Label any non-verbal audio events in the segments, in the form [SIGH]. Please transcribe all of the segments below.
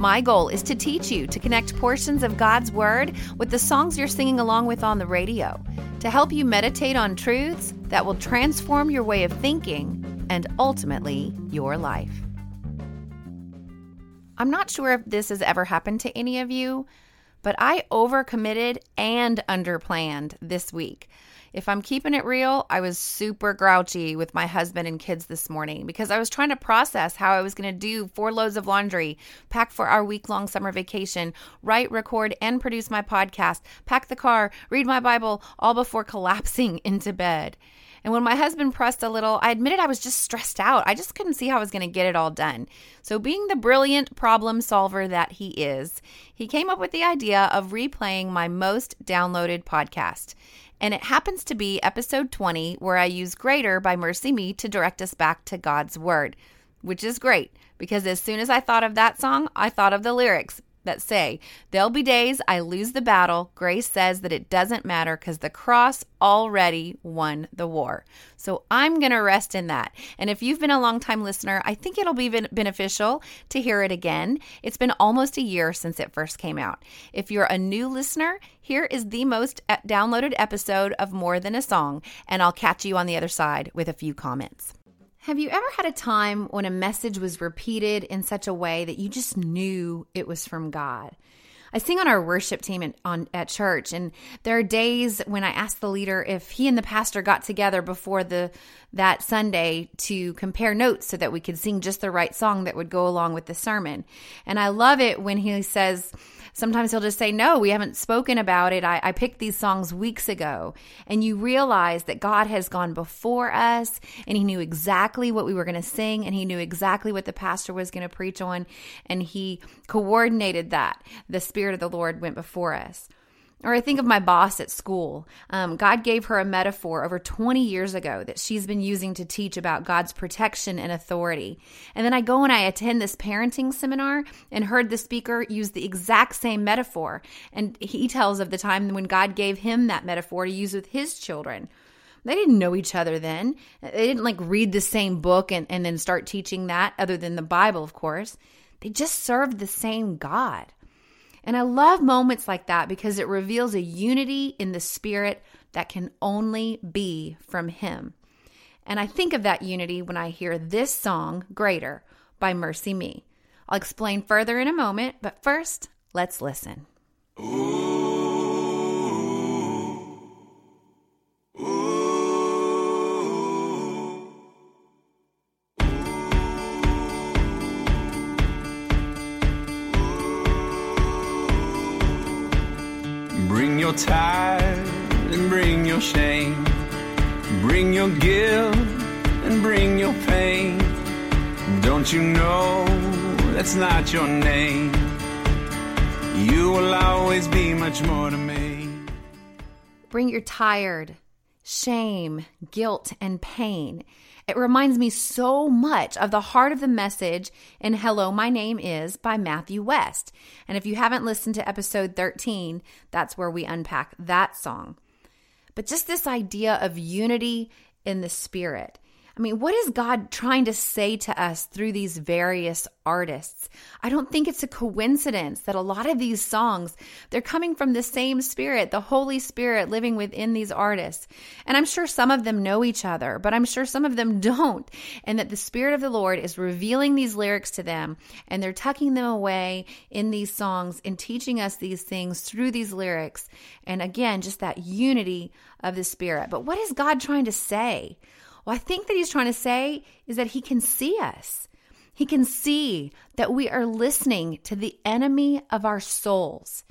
My goal is to teach you to connect portions of God's Word with the songs you're singing along with on the radio, to help you meditate on truths that will transform your way of thinking and ultimately your life. I'm not sure if this has ever happened to any of you, but I overcommitted and underplanned this week. If I'm keeping it real, I was super grouchy with my husband and kids this morning because I was trying to process how I was going to do four loads of laundry, pack for our week long summer vacation, write, record, and produce my podcast, pack the car, read my Bible, all before [LAUGHS] collapsing into bed. And when my husband pressed a little, I admitted I was just stressed out. I just couldn't see how I was going to get it all done. So, being the brilliant problem solver that he is, he came up with the idea of replaying my most downloaded podcast. And it happens to be episode 20, where I use Greater by Mercy Me to direct us back to God's Word, which is great because as soon as I thought of that song, I thought of the lyrics that say, There'll be days I lose the battle. Grace says that it doesn't matter because the cross already won the war. So I'm going to rest in that. And if you've been a long time listener, I think it'll be beneficial to hear it again. It's been almost a year since it first came out. If you're a new listener, here is the most uh, downloaded episode of More Than a Song, and I'll catch you on the other side with a few comments. Have you ever had a time when a message was repeated in such a way that you just knew it was from God? I sing on our worship team on at church, and there are days when I ask the leader if he and the pastor got together before the that Sunday to compare notes so that we could sing just the right song that would go along with the sermon. And I love it when he says, Sometimes he'll just say, No, we haven't spoken about it. I, I picked these songs weeks ago. And you realize that God has gone before us and he knew exactly what we were going to sing and he knew exactly what the pastor was going to preach on. And he coordinated that. The Spirit of the Lord went before us. Or I think of my boss at school. Um, God gave her a metaphor over 20 years ago that she's been using to teach about God's protection and authority. And then I go and I attend this parenting seminar and heard the speaker use the exact same metaphor. And he tells of the time when God gave him that metaphor to use with his children. They didn't know each other then. They didn't like read the same book and, and then start teaching that, other than the Bible, of course. They just served the same God. And I love moments like that because it reveals a unity in the spirit that can only be from Him. And I think of that unity when I hear this song, Greater, by MercyMe. I'll explain further in a moment, but first, let's listen. Ooh. Your and bring your shame. Bring your guilt and bring your pain. Don't you know that's not your name? You will always be much more to me. Bring your tired, shame, guilt, and pain. It reminds me so much of the heart of the message in Hello, My Name Is by Matthew West. And if you haven't listened to episode 13, that's where we unpack that song. But just this idea of unity in the spirit. I mean, what is God trying to say to us through these various artists? I don't think it's a coincidence that a lot of these songs, they're coming from the same spirit, the Holy Spirit living within these artists. And I'm sure some of them know each other, but I'm sure some of them [LAUGHS] don't. And that the Spirit of the Lord is revealing these lyrics to them and they're tucking them away in these songs and teaching us these things through these lyrics. And again, just that unity of the Spirit. But what is God trying to say? Well, I think that he's trying to say is that he can see us. He can see that we are listening to the enemy of our souls.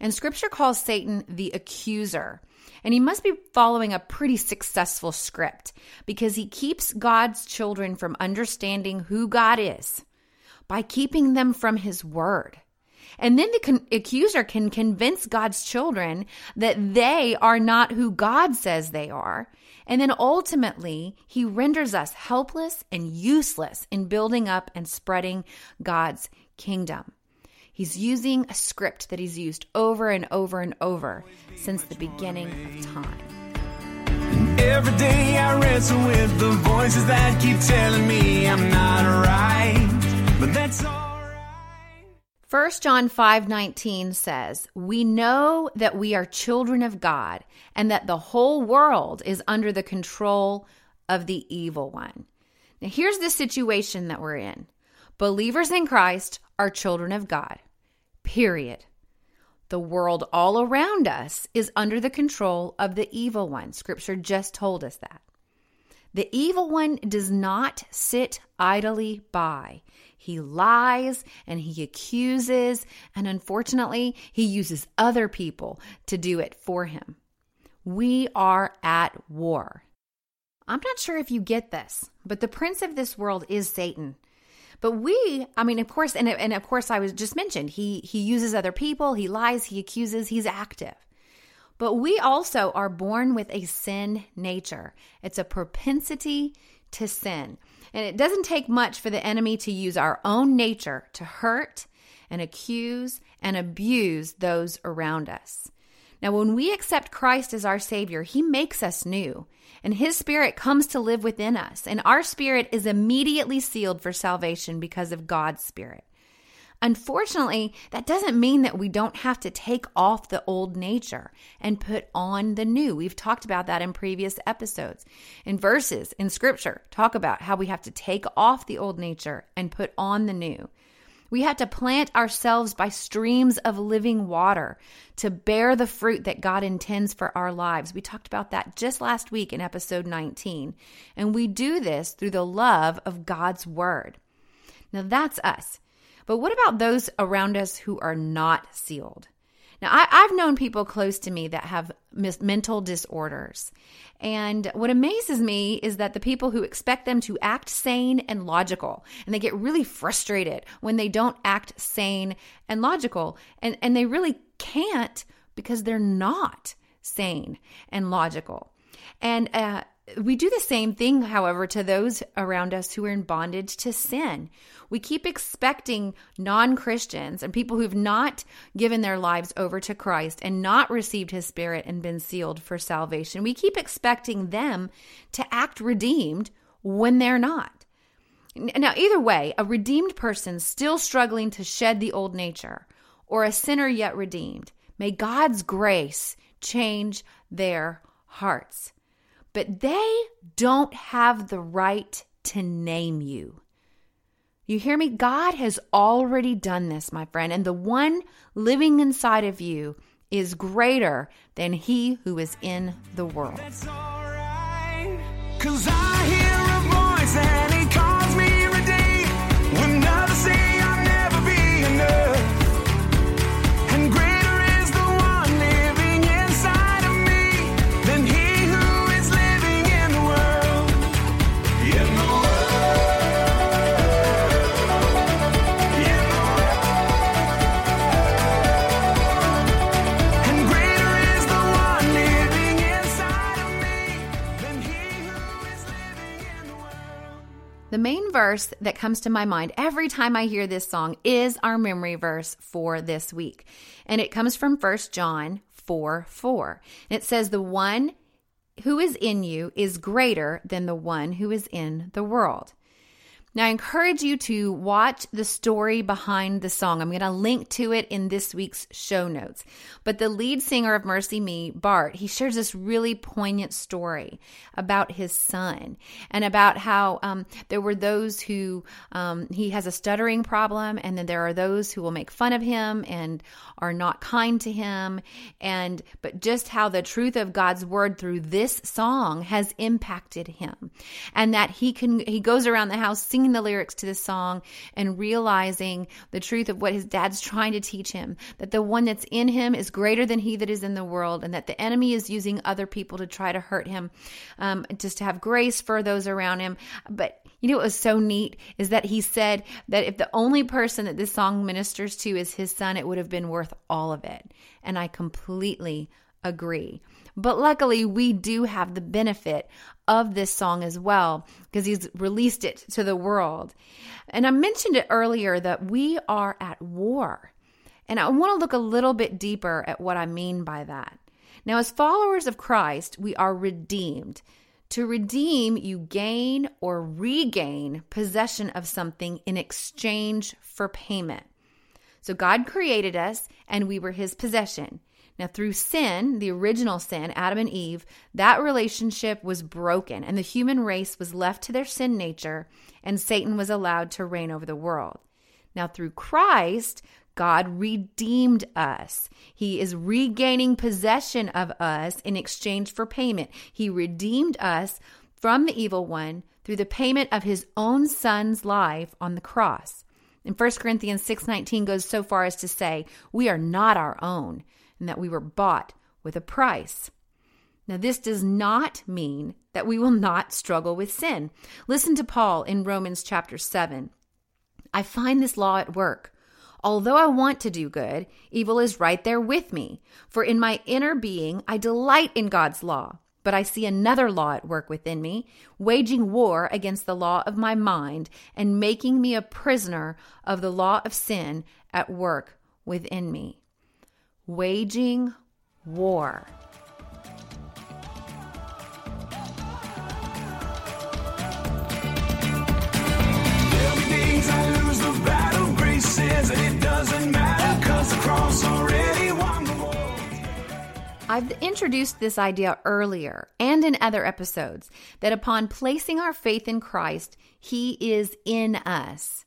And scripture calls Satan the accuser. And he must be following a pretty successful script because he keeps God's children from understanding who God is by keeping them from his word. And then the con- accuser can convince God's children that they are not who God says they are. And then ultimately, he renders us helpless and useless in building up and spreading God's kingdom. He's using a script that he's used over and over and over since the beginning of time. Every day I wrestle with the voices that keep telling me I'm not right, but that's all. 1 John 5:19 says, "We know that we are children of God and that the whole world is under the control of the evil one." Now here's the situation that we're in. Believers in Christ are children of God. Period. The world all around us is under the control of the evil one. Scripture just told us that. The evil one does not sit idly by. He lies and he accuses, and unfortunately, he uses other people to do it for him. We are at war. I'm not sure if you get this, but the prince of this world is Satan. But we, I mean, of course, and, and of course, I was just mentioned, he, he uses other people, he lies, he accuses, he's active. But we also are born with a sin nature. It's a propensity to sin. And it doesn't take much for the enemy to use our own nature to hurt and accuse and abuse those around us. Now, when we accept Christ as our Savior, He makes us new, and His Spirit comes to live within us, and our spirit is immediately sealed for salvation because of God's Spirit. Unfortunately, that doesn't mean that we don't have to take off the old nature and put on the new. We've talked about that in previous episodes. In verses in scripture, talk about how we have to take off the old nature and put on the new. We have to plant ourselves by streams of living water to bear the fruit that God intends for our lives. We talked about that just last week in episode 19. And we do this through the love of God's word. Now that's us. But what about those around us who are not sealed? Now, I, have known people close to me that have mis- mental disorders. And what amazes me is that the people who expect them to act sane and logical, and they get really frustrated when they don't act sane and logical, and, and they really can't because they're not sane and logical. And uh, we do the same thing, however, to those around us who are in bondage to sin. We keep expecting non Christians and people who've not given their lives over to Christ and not received his spirit and been sealed for salvation. We keep expecting them to act redeemed when they're not. Now, either way, a redeemed person still struggling to shed the old nature or a sinner yet redeemed, may God's grace change their hearts but they don't have the right to name you. You hear me? God has already done this, my friend, and the one living inside of you is greater than he who is in the world. Verse that comes to my mind every time I hear this song is our memory verse for this week. And it comes from 1 John 4 4. And it says, The one who is in you is greater than the one who is in the world. Now, I encourage you to watch the story behind the song. I'm going to link to it in this week's show notes. But the lead singer of Mercy Me, Bart, he shares this really poignant story about his son and about how um, there were those who um, he has a stuttering problem, and then there are those who will make fun of him and are not kind to him. And but just how the truth of God's word through this song has impacted him, and that he can he goes around the house singing singing the lyrics to the song and realizing the truth of what his dad's trying to teach him that the one that's in him is greater than he that is in the world, and that the enemy is using other people to try to hurt him, um, just to have grace for those around him. But you know what was so neat is that he said that if the only person that this song ministers to is his son, it would have been worth all of it. And I completely agree. But luckily, we do have the benefit of this song as well because he's released it to the world. And I mentioned it earlier that we are at war. And I want to look a little bit deeper at what I mean by that. Now, as followers of Christ, we are redeemed. To redeem, you gain or regain possession of something in exchange for payment. So God created us and we were his possession. Now, through sin, the original sin, Adam and Eve, that relationship was broken and the human race was left to their sin nature and Satan was allowed to reign over the world. Now, through Christ, God redeemed us. He is regaining possession of us in exchange for payment. He redeemed us from the evil one through the payment of his own son's life on the cross. And 1 Corinthians 6:19 goes so far as to say, "We are not our own and that we were bought with a price. Now, this does not mean that we will not struggle with sin. Listen to Paul in Romans chapter 7. I find this law at work. Although I want to do good, evil is right there with me. For in my inner being, I delight in God's law. But I see another law at work within me, waging war against the law of my mind and making me a prisoner of the law of sin at work within me waging war. I've introduced this idea earlier and in other episodes that upon placing our faith in Christ, He is in us.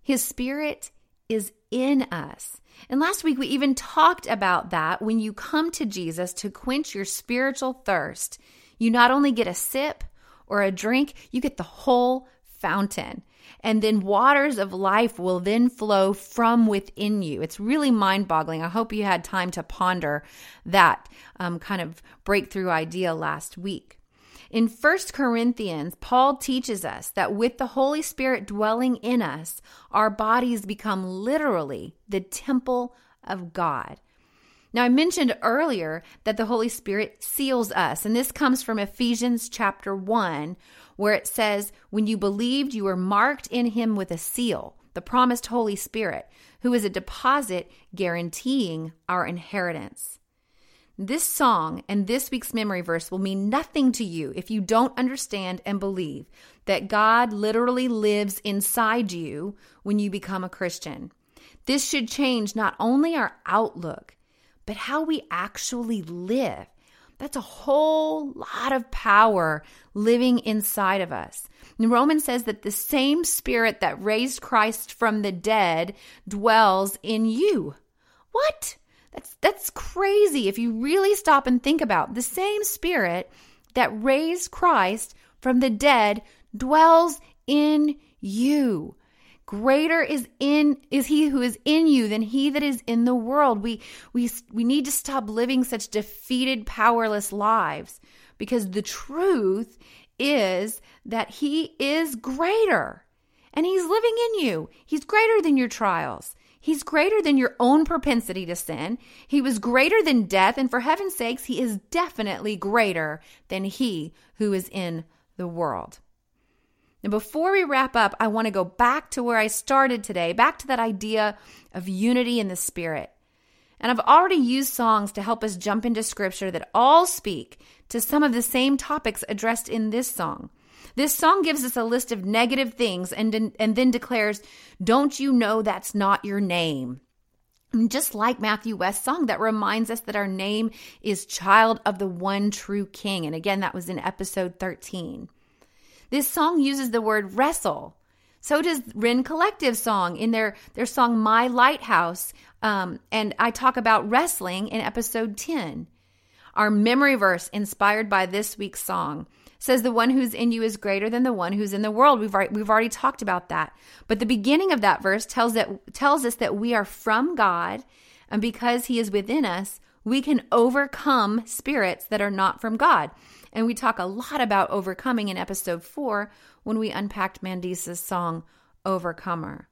His Spirit is in us. And last week, we even talked about that when you come to Jesus to quench your spiritual thirst, you not only get a sip or a drink, you get the whole fountain. And then waters of life will then flow from within you. It's really mind boggling. I hope you had time to ponder that um, kind of breakthrough idea last week. In 1 Corinthians, Paul teaches us that with the Holy Spirit dwelling in us, our bodies become literally the temple of God. Now, I mentioned earlier that the Holy Spirit seals us, and this comes from Ephesians chapter 1, where it says, When you believed, you were marked in him with a seal, the promised Holy Spirit, who is a deposit guaranteeing our inheritance. This song and this week's memory verse will mean nothing to you if you don't understand and believe that God literally lives inside you when you become a Christian. This should change not only our outlook, but how we actually live. That's a whole lot of power living inside of us. And Romans says that the same spirit that raised Christ from the dead dwells in you. What? That's that's crazy if you really stop and think about the same spirit that raised Christ from the dead dwells in you. Greater is in is he who is in you than he that is in the world. We we we need to stop living such defeated powerless lives because the truth is that he is greater and he's living in you. He's greater than your trials. He's greater than your own propensity to sin. He was greater than death. And for heaven's sakes, he is definitely greater than he who is in the world. Now, before we wrap up, I want to go back to where I started today, back to that idea of unity in the Spirit. And I've already used songs to help us jump into scripture that all speak to some of the same topics addressed in this song. This song gives us a list of negative things and, and then declares, Don't you know that's not your name? just like Matthew West's song that reminds us that our name is child of the one true king. And again, that was in episode 13. This song uses the word wrestle. So does Rend Collective song in their, their song My Lighthouse. Um, and I talk about wrestling in episode 10. Our memory verse inspired by this week's song says the one who's in you is greater than the one who's in the world. We've already, we've already talked about that. But the beginning of that verse tells that tells us that we are from God and because he is within us, we can overcome spirits that are not from God. And we talk a lot about overcoming in episode 4 when we unpacked Mandisa's song Overcomer.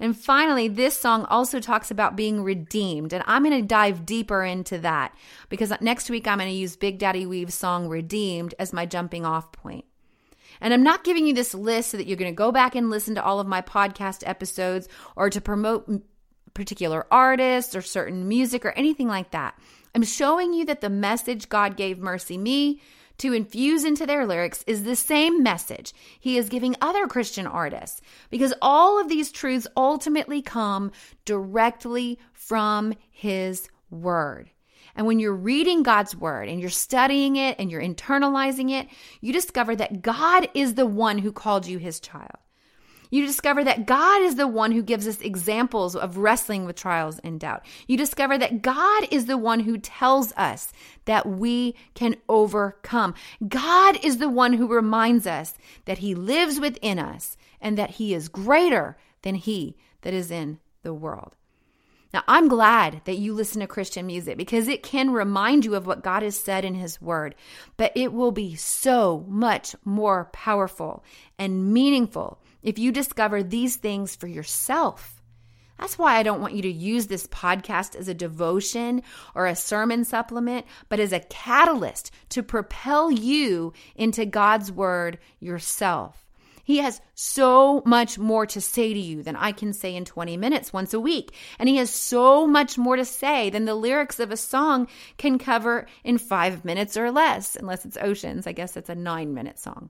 And finally, this song also talks about being redeemed. And I'm going to dive deeper into that because next week I'm going to use Big Daddy Weave's song Redeemed as my jumping off point. And I'm not giving you this list so that you're going to go back and listen to all of my podcast episodes or to promote particular artists or certain music or anything like that. I'm showing you that the message God gave MercyMe to infuse into their lyrics is the same message he is giving other Christian artists because all of these truths ultimately come directly from his word. And when you're reading God's word and you're studying it and you're internalizing it, you discover that God is the one who called you his child you discover that God is the one who gives us examples of wrestling with trials and doubt. You discover that God is the one who tells us that we can overcome. God is the one who reminds us that He lives within us and that He is greater than He that is in the world. Now, I'm glad that you listen to Christian music because it can remind you of what God has said in His Word, but it will be so much more powerful and meaningful if you discover these things for yourself. That's why I don't want you to use this podcast as a devotion or a sermon supplement, but as a catalyst to propel you into God's word yourself. He has so much more to say to you than I can say in 20 minutes once a week. And he has so much more to say than the lyrics of a song can cover in five minutes or less, unless it's Oceans. I guess it's a nine minute song.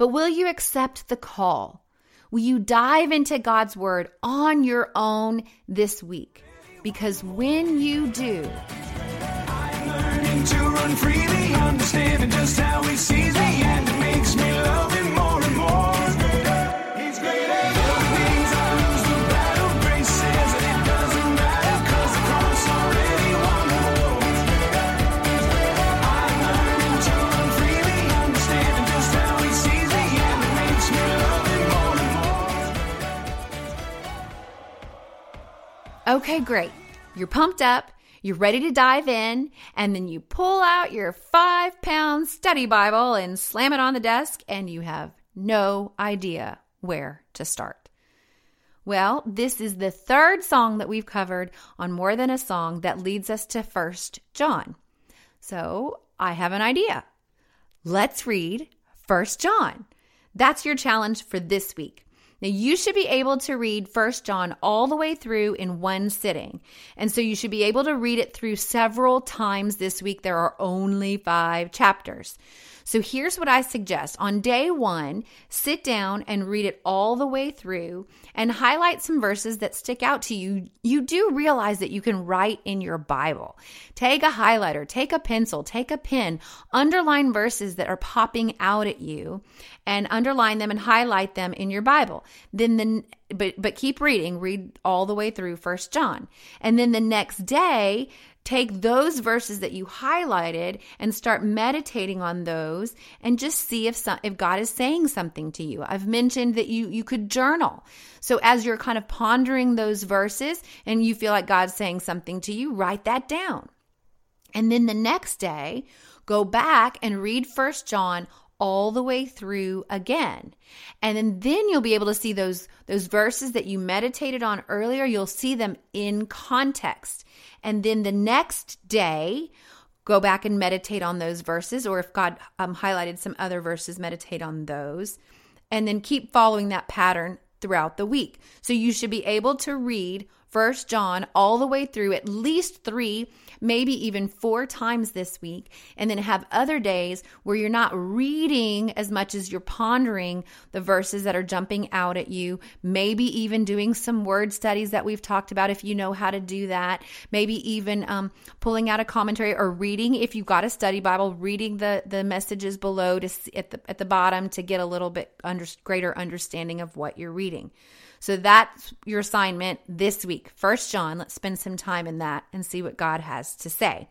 But will you accept the call? Will you dive into God's word on your own this week? Because when you do, Okay, great. You're pumped up, you're ready to dive in, and then you pull out your five pound study Bible and slam it on the desk, and you have no idea where to start. Well, this is the third song that we've covered on More Than a Song that leads us to First John. So I have an idea. Let's read First John. That's your challenge for this week. Now, you should be able to read First John all the way through in one sitting. And so you should be able to read it through several times this week. There are only five chapters. So here's what I suggest. On day one, sit down and read it all the way through and highlight some verses that stick out to you. You do realize that you can write in your Bible. Take a highlighter, take a pencil, take a pen, underline verses that are popping out at you and underline them and highlight them in your Bible. Then the but but keep reading read all the way through first john and then the next day take those verses that you highlighted and start meditating on those and just see if some, if God is saying something to you. I've mentioned that you you could journal. So as you're kind of pondering those verses and you feel like God's saying something to you, write that down. And then the next day, go back and read First John all the way through again. And then, then you'll be able to see those, those verses that you meditated on earlier, you'll see them in context. And then the next day, go back and meditate on those verses, or if God um, highlighted some other verses, meditate on those. And then keep following that pattern throughout the week. So you should be able to read First John all the way through at least three, maybe even four times this week, and then have other days where you're not reading as much as you're pondering the verses that are jumping out at you, maybe even doing some word studies that we've talked about if you know how to do that, maybe even um, pulling out a commentary or reading if you've got a study Bible, reading the the messages below to at the at the bottom to get a little bit under, greater understanding of what you're reading. So that's your assignment this week. First John, let's spend some time in that and see what God has to say.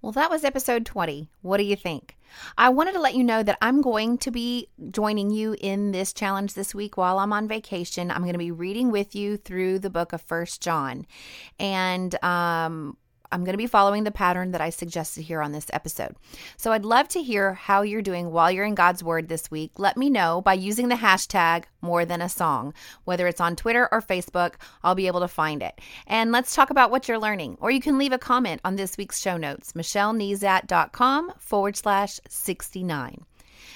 Well, that was episode 20. What do you think? I wanted to let you know that I'm going to be joining you in this challenge this week while I'm on vacation. I'm going to be reading with you through the book of First John. And um, I'm going to be following the pattern that I suggested here on this episode. So I'd love to hear how you're doing while you're in God's Word this week. Let me know by using the hashtag more than a song. Whether it's on Twitter or Facebook, I'll be able to find it. And let's talk about what you're learning. Or you can leave a comment on this week's show notes, michellenezat.com forward slash 69.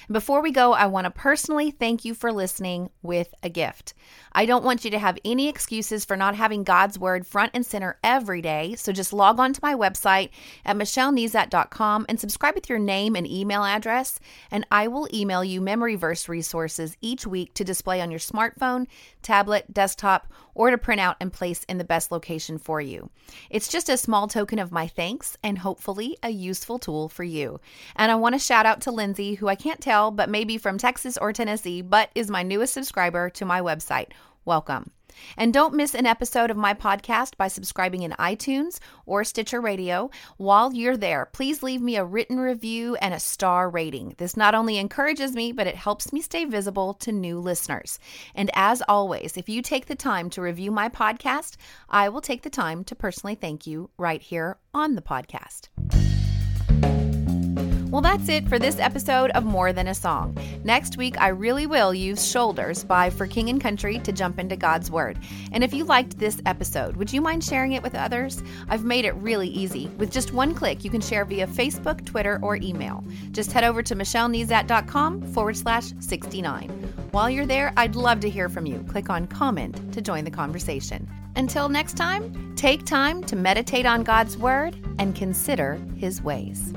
Before we go, I want to personally thank you for listening with a gift. I don't want you to have any excuses for not having God's Word front and center every day, so just log on to my website at michellenezat.com and subscribe with your name and email address, and I will email you memory verse resources each week to display on your smartphone, tablet, desktop, or to print out and place in the best location for you. It's just a small token of my thanks and hopefully a useful tool for you. And I want to shout out to Lindsay, who I can't tell, but maybe from Texas or Tennessee, but is my newest subscriber to my website. Welcome. And don't miss an episode of my podcast by subscribing in iTunes or Stitcher Radio. While you're there, please leave me a written review and a star rating. This not only encourages me, but it helps me stay visible to new listeners. And as always, if you take the time to review my podcast, I will take the time to personally thank you right here on the podcast. Well, that's it for this episode of More Than a Song. Next week, I really will use Shoulders by For King and Country to jump into God's Word. And if you liked this episode, would you mind sharing it with others? I've made it really easy. With just one click, you can share via Facebook, Twitter, or email. Just head over to michellenezat.com forward slash 69. While you're there, I'd love to hear from you. Click on comment to join the conversation. Until next time, take time to meditate on God's Word and consider His ways.